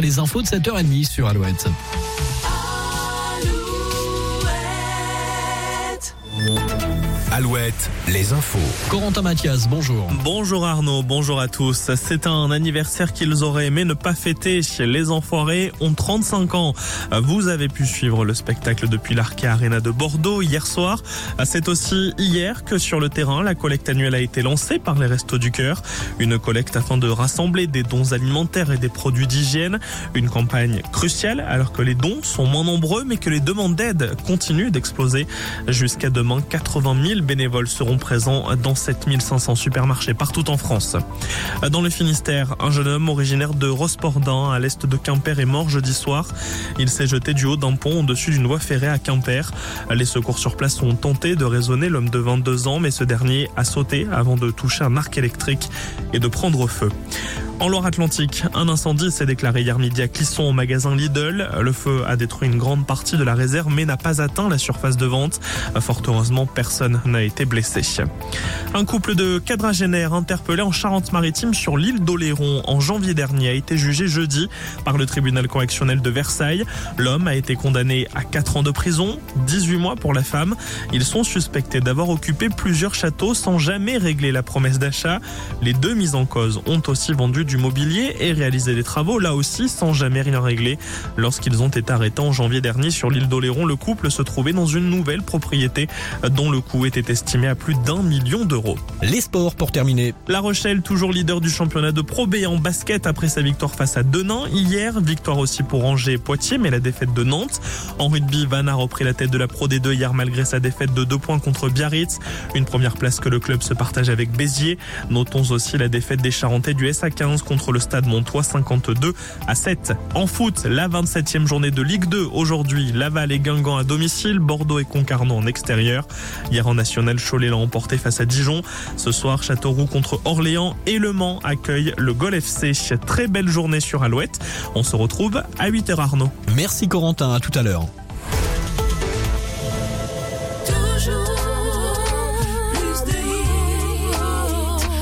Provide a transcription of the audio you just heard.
les infos de 7h30 sur Alouette. Alouette, les infos. Corentin Mathias, bonjour. Bonjour Arnaud, bonjour à tous. C'est un anniversaire qu'ils auraient aimé ne pas fêter. Les Enfoirés ont 35 ans. Vous avez pu suivre le spectacle depuis l'Arca Arena de Bordeaux hier soir. C'est aussi hier que sur le terrain, la collecte annuelle a été lancée par les Restos du Cœur. Une collecte afin de rassembler des dons alimentaires et des produits d'hygiène. Une campagne cruciale alors que les dons sont moins nombreux mais que les demandes d'aide continuent d'exploser. Jusqu'à demain, 80 000 bénévoles seront présents dans 7500 supermarchés partout en France. Dans le Finistère, un jeune homme originaire de Rospordin à l'est de Quimper est mort jeudi soir. Il s'est jeté du haut d'un pont au-dessus d'une voie ferrée à Quimper. Les secours sur place ont tenté de raisonner l'homme de 22 ans, mais ce dernier a sauté avant de toucher un arc électrique et de prendre feu. En Loire-Atlantique, un incendie s'est déclaré hier midi à Clisson au magasin Lidl. Le feu a détruit une grande partie de la réserve mais n'a pas atteint la surface de vente. Fort heureusement, personne n'a été blessé. Un couple de quadragénaires interpellés en Charente-Maritime sur l'île d'Oléron en janvier dernier a été jugé jeudi par le tribunal correctionnel de Versailles. L'homme a été condamné à 4 ans de prison, 18 mois pour la femme. Ils sont suspectés d'avoir occupé plusieurs châteaux sans jamais régler la promesse d'achat. Les deux mises en cause ont aussi vendu du mobilier et réalisé des travaux, là aussi sans jamais rien régler. Lorsqu'ils ont été arrêtés en janvier dernier sur l'île d'Oléron, le couple se trouvait dans une nouvelle propriété dont le coût était estimé à plus d'un million d'euros. Les sports pour terminer. La Rochelle, toujours leader du championnat de Pro B en basket après sa victoire face à Denain. Hier, victoire aussi pour Angers et Poitiers, mais la défaite de Nantes. En rugby, Van a repris la tête de la Pro D2 hier malgré sa défaite de 2 points contre Biarritz. Une première place que le club se partage avec Béziers. Notons aussi la défaite des Charentais du SA15 contre le Stade Montois 52 à 7. En foot, la 27e journée de Ligue 2. Aujourd'hui, Laval et Guingamp à domicile, Bordeaux et Concarneau en extérieur. Hier en national, Cholet l'a emporté face à Dijon. Ce soir, Châteauroux contre Orléans et Le Mans accueille le Gol FC. Très belle journée sur Alouette. On se retrouve à 8h Arnaud. Merci Corentin, à tout à l'heure.